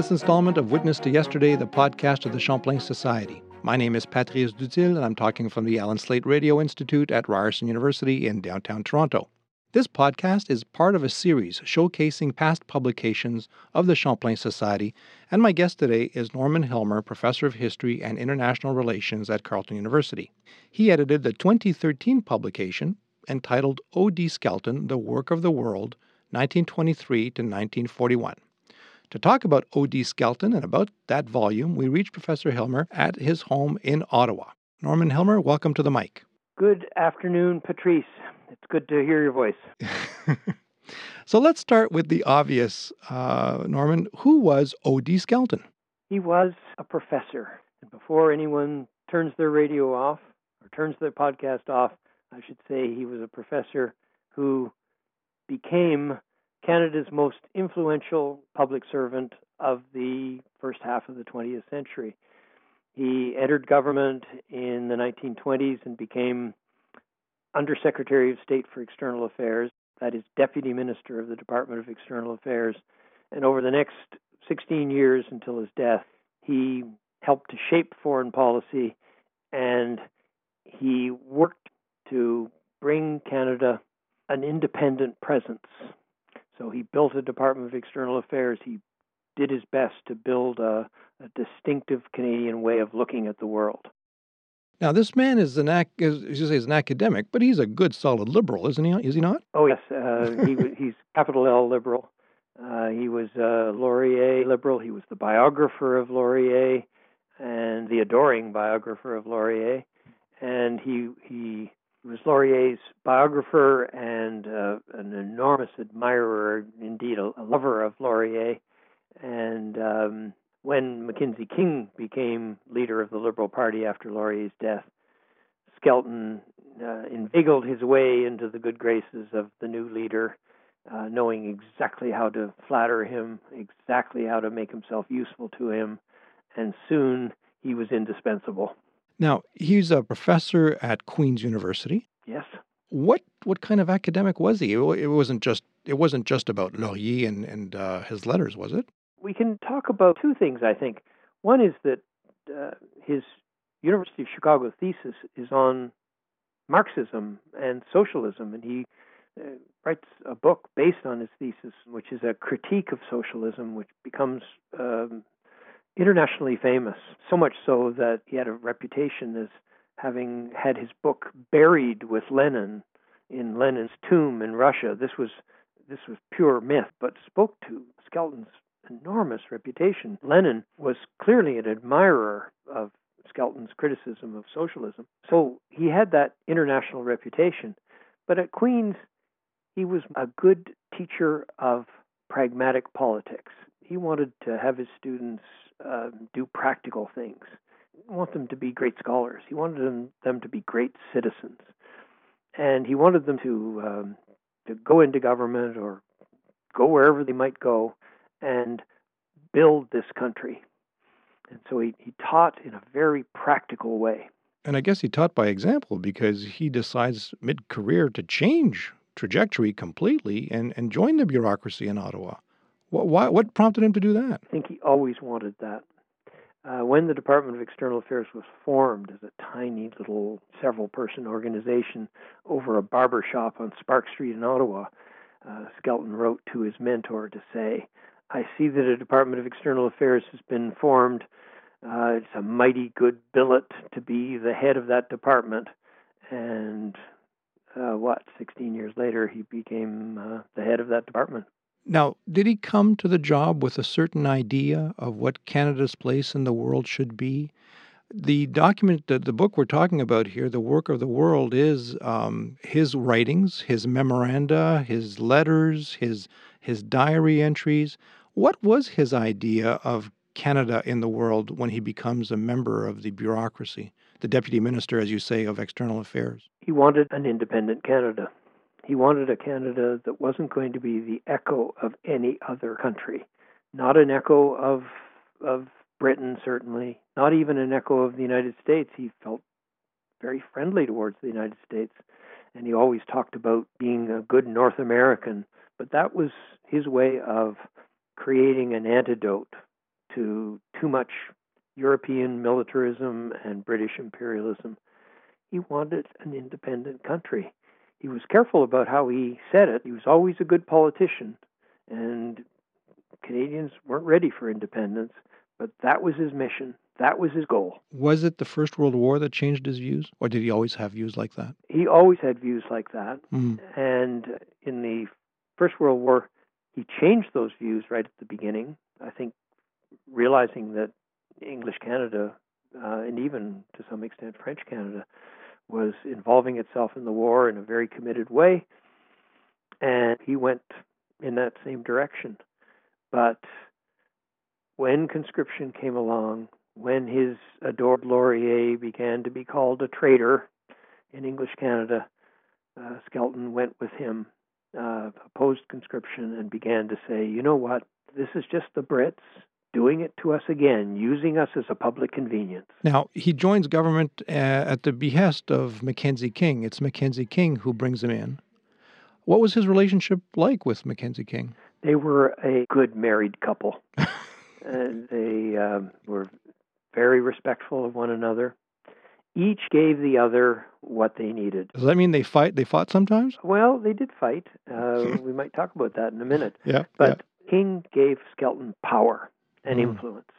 This installment of Witness to Yesterday, the podcast of the Champlain Society. My name is Patrice Dutil, and I'm talking from the Allan Slaight Radio Institute at Ryerson University in downtown Toronto. This podcast is part of a series showcasing past publications of the Champlain Society, and my guest today is Norman Hillmer, Professor of History and International Relations at Carleton University. He edited the 2013 publication entitled O.D. Skelton, The Work of the World, 1923 to 1941. To talk about O.D. Skelton and about that volume, we reached Professor Hillmer at his home in Ottawa. Norman Hillmer, welcome to the mic. Good afternoon, Patrice. It's good to hear your voice. so let's start with the obvious, uh, Norman. Who was O.D. Skelton? He was a professor. And before anyone turns their radio off or turns their podcast off, I should say he was a professor who became Canada's most influential public servant of the first half of the 20th century. He entered government in the 1920s and became Undersecretary of State for External Affairs, that is, Deputy Minister of the Department of External Affairs. And over the next 16 years until his death, he helped to shape foreign policy and he worked to bring Canada an independent presence. So he built a Department of External Affairs. He did his best to build a, a distinctive Canadian way of looking at the world. Now, this man is an ac- is, you say, is an academic, but he's a good, solid liberal, isn't he? Is he not? Oh yes, uh, he he's capital L liberal. Uh, he was a Laurier liberal. He was the biographer of Laurier and the adoring biographer of Laurier, and he he was Laurier's biographer and uh, an enormous admirer, indeed a, a lover of Laurier. And um, when Mackenzie King became leader of the Liberal Party after Laurier's death, Skelton uh, inveigled his way into the good graces of the new leader, uh, knowing exactly how to flatter him, exactly how to make himself useful to him, and soon he was indispensable. Now, he's a professor at Queen's University. Yes. What what kind of academic was he? It wasn't just it wasn't just about Laurier and and uh, his letters, was it? we can talk about two things, I think. One is that uh, his University of Chicago thesis is on Marxism and socialism, and he uh, writes a book based on his thesis, which is a critique of socialism, which becomes um, internationally famous. So much so that he had a reputation as having had his book buried with Lenin in Lenin's tomb in Russia. This was this was pure myth, but spoke to Skelton's enormous reputation. Lenin was clearly an admirer of Skelton's criticism of socialism. So he had that international reputation. But at Queen's, he was a good teacher of pragmatic politics. He wanted to have his students uh, do practical things. He wanted them to be great scholars. He wanted them, them to be great citizens. And he wanted them to um, to go into government or go wherever they might go and build this country. And so he, he taught in a very practical way. And I guess he taught by example because he decides mid career to change trajectory completely and, and join the bureaucracy in Ottawa. What, why, what prompted him to do that? I think he always wanted that. Uh, when the Department of External Affairs was formed as a tiny little several person organization over a barber shop on Spark Street in Ottawa, uh, Skelton wrote to his mentor to say, I see that a Department of External Affairs has been formed. Uh, it's a mighty good billet to be the head of that department. And uh, what, 16 years later, he became uh, the head of that department. Now, did he come to the job with a certain idea of what Canada's place in the world should be? The document, the, the book we're talking about here, The Work of the World, is um, his writings, his memoranda, his letters, his, his diary entries. What was his idea of Canada in the world when he becomes a member of the bureaucracy, the deputy minister, as you say, of external affairs? He wanted an independent Canada. He wanted a Canada that wasn't going to be the echo of any other country, not an echo of of Britain, certainly, not even an echo of the United States. He felt very friendly towards the United States, and he always talked about being a good North American. But that was his way of creating an antidote to too much European militarism and British imperialism. He wanted an independent country. He was careful about how he said it. He was always a good politician, and Canadians weren't ready for independence, but that was his mission. That was his goal. Was it the First World War that changed his views, or did he always have views like that? He always had views like that. Mm. And in the First World War, he changed those views right at the beginning. I think realizing that English Canada, uh, and even to some extent French Canada, was involving itself in the war in a very committed way. And he went in that same direction. But when conscription came along, when his adored Laurier began to be called a traitor in English Canada, uh, Skelton went with him, uh, opposed conscription, and began to say, you know what, this is just the Brits doing it to us again, using us as a public convenience. Now, he joins government uh, at the behest of Mackenzie King. It's Mackenzie King who brings him in. What was his relationship like with Mackenzie King? They were a good married couple. and they um, were very respectful of one another. Each gave the other what they needed. Does that mean they fight? They fought sometimes? Well, they did fight. Uh, we might talk about that in a minute. Yeah. But yeah. King gave Skelton power and mm. influence,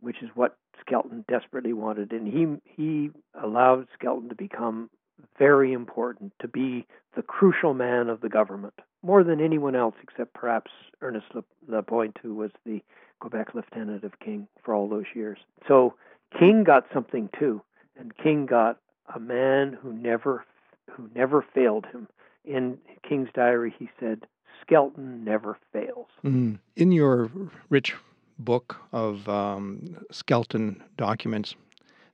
which is what Skelton desperately wanted, and he he allowed Skelton to become very important, to be the crucial man of the government, more than anyone else except perhaps Ernest Lapointe, who was the Quebec lieutenant of King for all those years. So King got something too, and King got a man who never who never failed him. In King's diary, he said, "Skelton never fails." Mm. In your rich book of um, Skelton documents,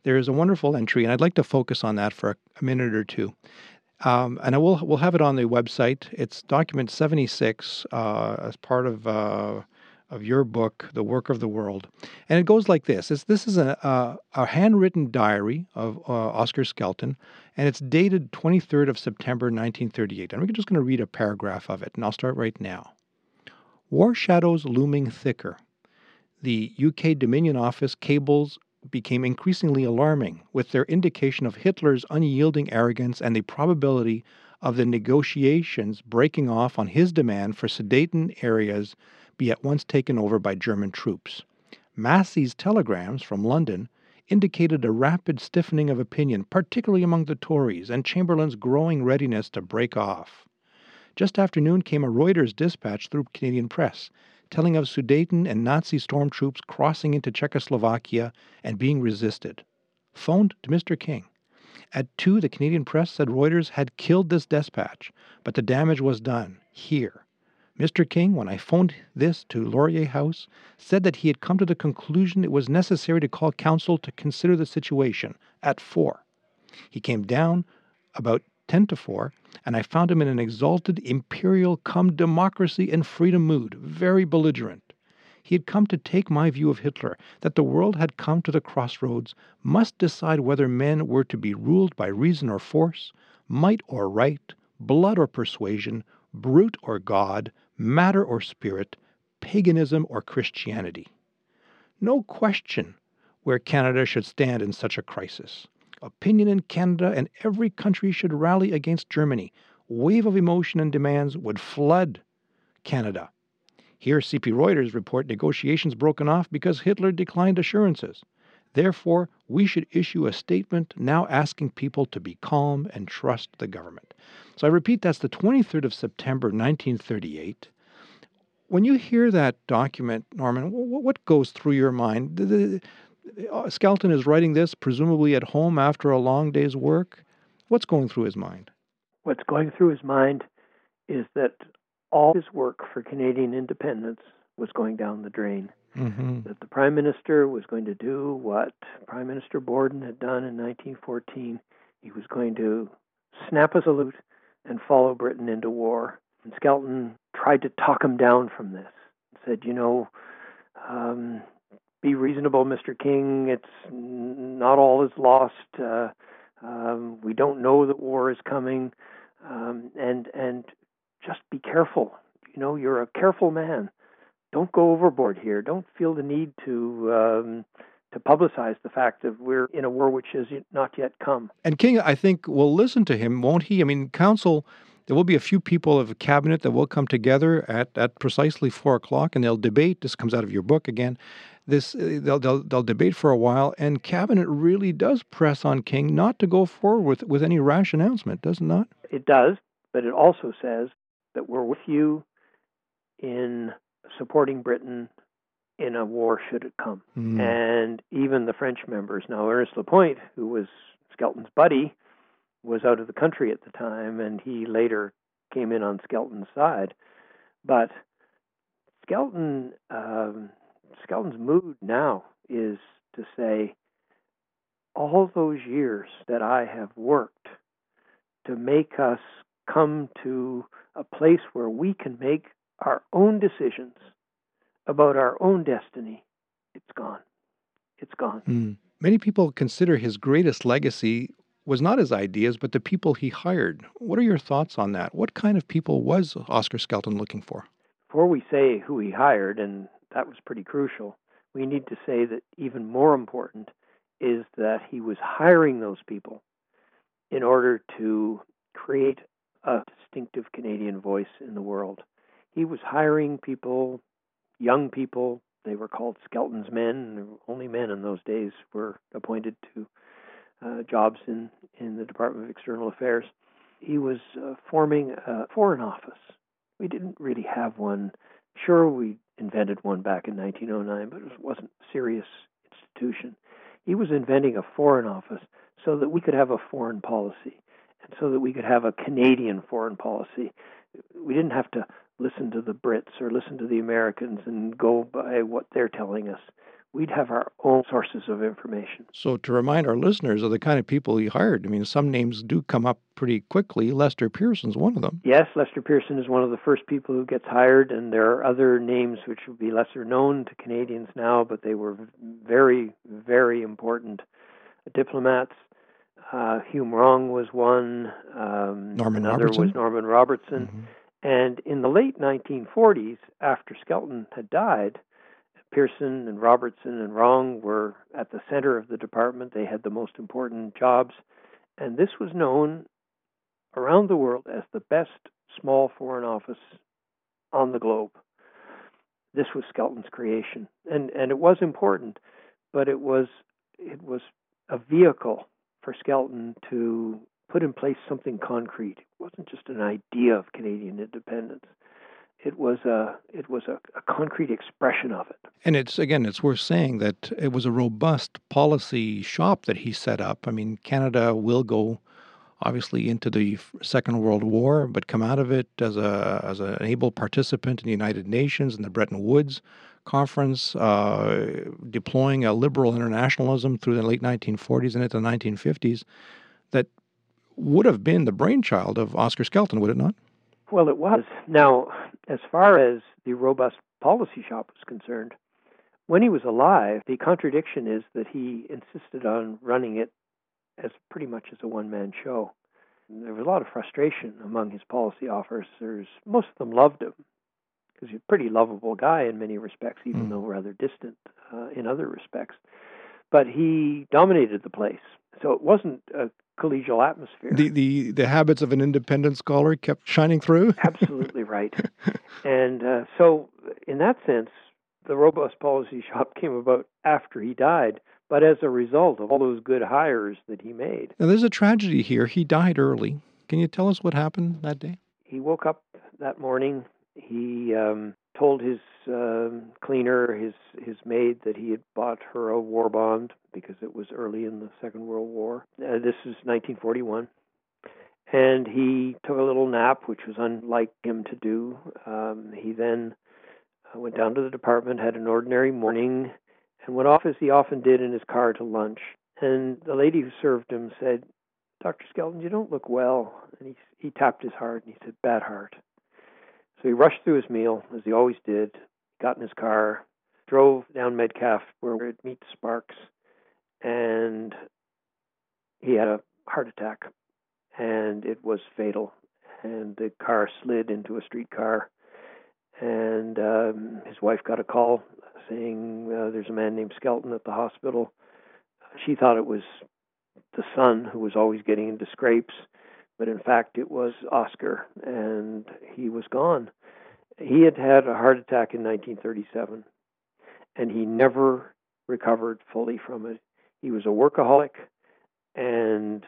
there is a wonderful entry, and I'd like to focus on that for a, a minute or two. Um, and I will we'll have it on the website. It's document 76 uh, as part of uh, of your book, The Work of the World. And it goes like this it's, This is a, a, a handwritten diary of uh, Oscar Skelton, and it's dated 23rd of September 1938. And we're just going to read a paragraph of it, and I'll start right now. War shadows looming thicker. The UK Dominion Office cables became increasingly alarming, with their indication of Hitler's unyielding arrogance and the probability of the negotiations breaking off on his demand for Sudeten areas be at once taken over by German troops. Massey's telegrams from London indicated a rapid stiffening of opinion, particularly among the Tories, and Chamberlain's growing readiness to break off. Just after noon came a Reuters dispatch through Canadian press telling of Sudeten and Nazi stormtroops crossing into Czechoslovakia and being resisted. Phoned to Mr. King. At 2, the Canadian press said Reuters had killed this dispatch, but the damage was done here. Mr. King, when I phoned this to Laurier House, said that he had come to the conclusion it was necessary to call council to consider the situation at 4. He came down about 10 to 4, and I found him in an exalted imperial come democracy and freedom mood, very belligerent. He had come to take my view of Hitler, that the world had come to the crossroads, must decide whether men were to be ruled by reason or force, might or right, blood or persuasion, brute or God, matter or spirit, paganism or Christianity. No question where Canada should stand in such a crisis. Opinion in Canada and every country should rally against Germany. Wave of emotion and demands would flood Canada. Here, CP Reuters report negotiations broken off because Hitler declined assurances. Therefore, we should issue a statement now asking people to be calm and trust the government. So I repeat, that's the 23rd of September, 1938. When you hear that document, Norman, what goes through your mind? Uh, Skelton is writing this presumably at home after a long day's work. What's going through his mind? What's going through his mind is that all his work for Canadian independence was going down the drain. Mm-hmm. That the Prime Minister was going to do what Prime Minister Borden had done in 1914. He was going to snap a salute and follow Britain into war. And Skelton tried to talk him down from this. Said, you know, um, be reasonable, Mr. King. It's not all is lost. Uh, um, we don't know that war is coming, um, and and just be careful. You know, you're a careful man. don't go overboard here. Don't feel the need to um, to publicize the fact that we're in a war which has not yet come. And King, I think, will listen to him, won't he? I mean, Council, there will be a few people of cabinet that will come together at, at precisely four o'clock and they'll debate. This comes out of your book again. This uh, they'll, they'll, they'll debate for a while, and cabinet really does press on King not to go forward with, with any rash announcement, does it not? It does, but it also says that we're with you in supporting Britain in a war should it come. Mm. And even the French members. Now, Ernest Lapointe, who was Skelton's buddy, was out of the country at the time, and he later came in on Skelton's side. But Skelton, um, Skelton's mood now is to say, all those years that I have worked to make us come to a place where we can make our own decisions about our own destiny, it's gone. It's gone. Mm. Many people consider his greatest legacy was not his ideas, but the people he hired. What are your thoughts on that? What kind of people was Oscar Skelton looking for? Before we say who he hired, and that was pretty crucial, we need to say that even more important is that he was hiring those people in order to create a distinctive Canadian voice in the world. He was hiring people young people. They were called Skelton's men. Only men in those days were appointed to uh, jobs in, in the Department of External Affairs. He was uh, forming a foreign office. We didn't really have one. Sure, we invented one back in 1909, but it wasn't a serious institution. He was inventing a foreign office so that we could have a foreign policy and so that we could have a Canadian foreign policy. We didn't have to listen to the Brits or listen to the Americans and go by what they're telling us. We'd have our own sources of information. So, to remind our listeners of the kind of people he hired, I mean, some names do come up pretty quickly. Lester Pearson's one of them. Yes, Lester Pearson is one of the first people who gets hired, and there are other names which would be lesser known to Canadians now, but they were very, very important diplomats. Uh, Hume Wrong was one. Um, Norman another Robertson. was Norman Robertson. Mm-hmm. And in the late 1940s, after Skelton had died, Pearson and Robertson and Wrong were at the center of the department. They had the most important jobs. And this was known around the world as the best small foreign office on the globe. This was Skelton's creation. And and it was important, but it was it was a vehicle for Skelton to put in place something concrete. It wasn't just an idea of Canadian independence. It was a it was a, a, concrete expression of it. And it's again, it's worth saying that it was a robust policy shop that he set up. I mean, Canada will go obviously into the Second World War, but come out of it as a as an able participant in the United Nations and the Bretton Woods conference, uh, deploying a liberal internationalism through the late 1940s and into the 1950s. That would have been the brainchild of Oscar Skelton, would it not? Well, it was. Now, as far as the robust policy shop was concerned, when he was alive, the contradiction is that he insisted on running it as pretty much as a one man show. There was a lot of frustration among his policy officers. Most of them loved him because he's a pretty lovable guy in many respects, even mm. though rather distant uh, in other respects. But he dominated the place. So it wasn't a collegial atmosphere. The the the habits of an independent scholar kept shining through. Absolutely right. And uh, so, in that sense, the robust policy shop came about after he died, but as a result of all those good hires that he made. Now, there's a tragedy here. He died early. Can you tell us what happened that day? He woke up that morning. He um, told his uh, cleaner, his his maid, that he had bought her a war bond because it was early in the Second World War. Uh, this is 1941, and he took a little nap, which was unlike him to do. Um, he then uh, went down to the department, had an ordinary morning, and went off as he often did in his car to lunch. And the lady who served him said, "Dr. Skelton, you don't look well." And he he tapped his heart and he said, "Bad heart." So he rushed through his meal, as he always did, got in his car, drove down Metcalfe where it meets Sparks, and he had a heart attack, and it was fatal. And the car slid into a streetcar, and um, his wife got a call saying uh, there's a man named Skelton at the hospital. She thought it was the son who was always getting into scrapes, but in fact it was Oscar, and he was gone. He had had a heart attack in 1937, and he never recovered fully from it. He was a workaholic, and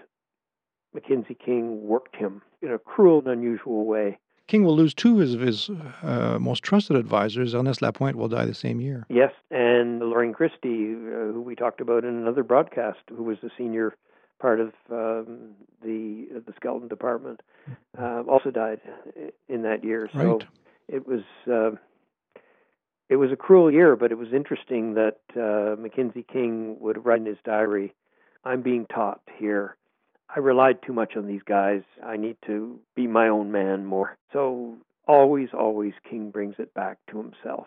Mackenzie King worked him in a cruel and unusual way. King will lose two of his uh, most trusted advisors. Ernest Lapointe will die the same year. Yes, and Loring Christie, uh, who we talked about in another broadcast, who was the senior part of um, the the Skelton department, uh, also died in that year. So right. It was uh, it was a cruel year, but it was interesting that uh, Mackenzie King would write in his diary, "I'm being taught here I relied too much on these guys. I need to be my own man more. So always, always, King brings it back to himself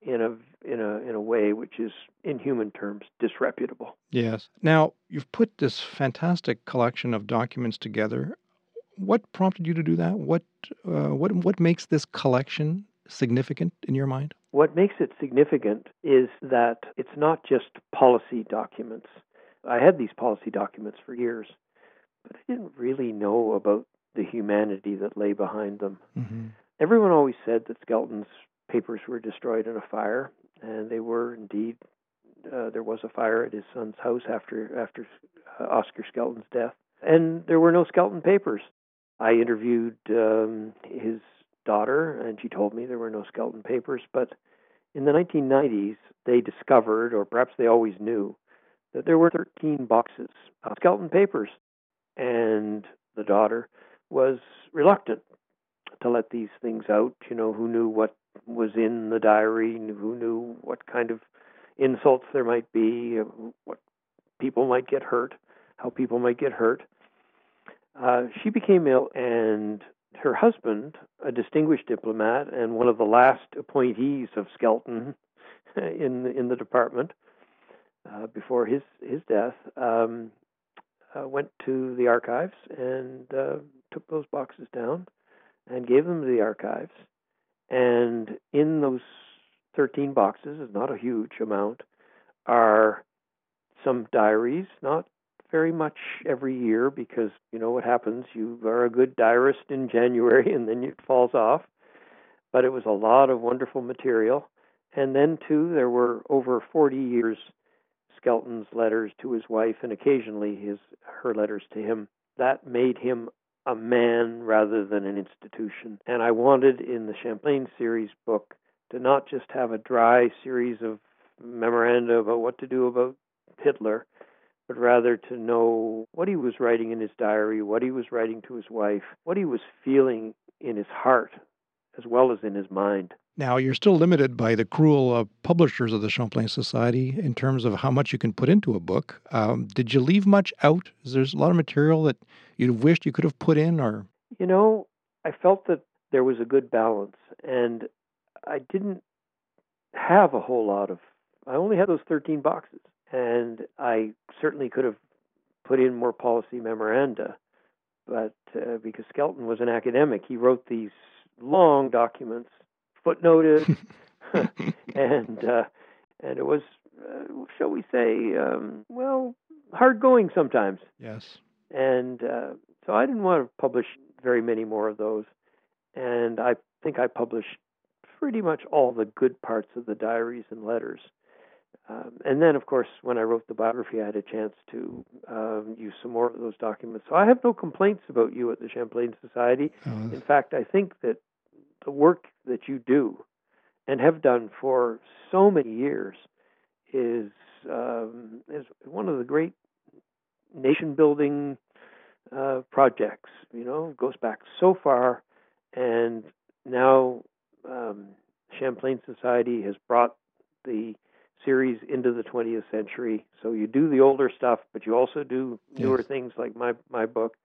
in a in a in a way which is, in human terms, disreputable. Yes. Now you've put this fantastic collection of documents together. What prompted you to do that? What uh, what what makes this collection significant in your mind? What makes it significant is that it's not just policy documents. I had these policy documents for years, but I didn't really know about the humanity that lay behind them. Mm-hmm. Everyone always said that Skelton's papers were destroyed in a fire, and they were indeed. Uh, there was a fire at his son's house after after uh, Oscar Skelton's death, and there were no Skelton papers. I interviewed um, his daughter, and she told me there were no Skelton papers. But in the 1990s, they discovered, or perhaps they always knew, that there were 13 boxes of Skelton papers and the daughter was reluctant to let these things out. You know, who knew what was in the diary, who knew what kind of insults there might be, what people might get hurt, how people might get hurt. Uh, she became ill, and her husband, a distinguished diplomat and one of the last appointees of Skelton in in the department uh, before his his death, um, uh, went to the archives and uh, took those boxes down and gave them to the archives. And in those 13 boxes, is not a huge amount, are some diaries, not very much every year because you know what happens. You are a good diarist in January and then it falls off. But it was a lot of wonderful material. And then, too, there were over 40 years Skelton's letters to his wife and occasionally his her letters to him. That made him a man rather than an institution. And I wanted in the Champlain series book to not just have a dry series of memoranda about what to do about Hitler, but rather to know what he was writing in his diary, what he was writing to his wife, what he was feeling in his heart as well as in his mind. Now, you're still limited by the cruel uh, publishers of the Champlain Society in terms of how much you can put into a book. Um, did you leave much out? Is there a lot of material that you'd wished you could have put in, or? You know, I felt that there was a good balance, and I didn't have a whole lot of. I only had those 13 boxes, and I certainly could have put in more policy memoranda, but uh, because Skelton was an academic, he wrote these long documents footnoted, and uh, and it was, uh, shall we say, um, well, hard going sometimes. Yes. And uh, so I didn't want to publish very many more of those, and I think I published pretty much all the good parts of the diaries and letters. Um, and then, of course, when I wrote the biography, I had a chance to um, use some more of those documents. So I have no complaints about you at the Champlain Society. Oh. In fact, I think that the work that you do and have done for so many years is um, is one of the great nation building uh, projects. You know, it goes back so far, and now um, Champlain Society has brought the series into the 20th century. So you do the older stuff, but you also do newer yes. things like my my book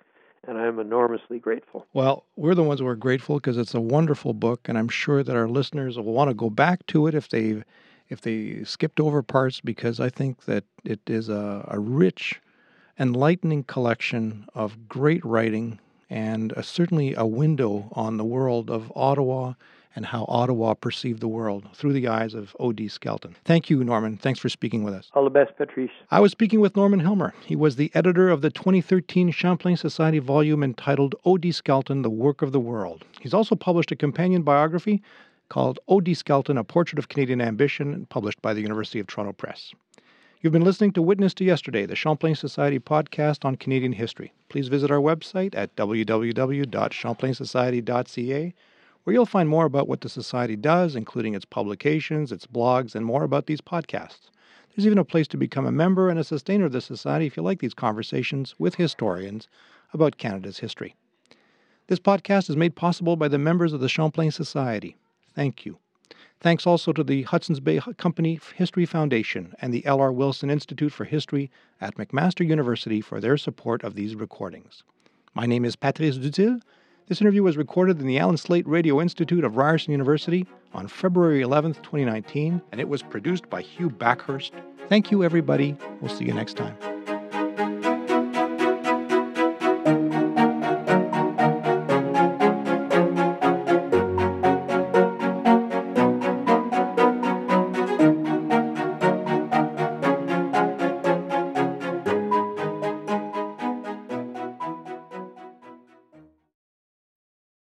and I'm enormously grateful. Well, we're the ones who are grateful because it's a wonderful book, and I'm sure that our listeners will want to go back to it if they've if they skipped over parts because I think that it is a, a rich, enlightening collection of great writing and a, certainly a window on the world of Ottawa and how Ottawa perceived the world through the eyes of O.D. Skelton. Thank you, Norman. Thanks for speaking with us. All the best, Patrice. I was speaking with Norman Hillmer. He was the editor of the 2013 Champlain Society volume entitled O.D. Skelton, The Work of the World. He's also published a companion biography called O.D. Skelton, A Portrait of Canadian Ambition, published by the University of Toronto Press. You've been listening to Witness to Yesterday, the Champlain Society podcast on Canadian history. Please visit our website at www.champlainsociety.ca, where you'll find more about what the Society does, including its publications, its blogs, and more about these podcasts. There's even a place to become a member and a sustainer of the Society if you like these conversations with historians about Canada's history. This podcast is made possible by the members of the Champlain Society. Thank you. Thanks also to the Hudson's Bay Company History Foundation and the L.R. Wilson Institute for History at McMaster University for their support of these recordings. My name is Patrice Dutil. This interview was recorded in the Allan Slaight Radio Institute of Ryerson University on February 11, 2019, and it was produced by Hugh Backhurst. Thank you, everybody. We'll see you next time.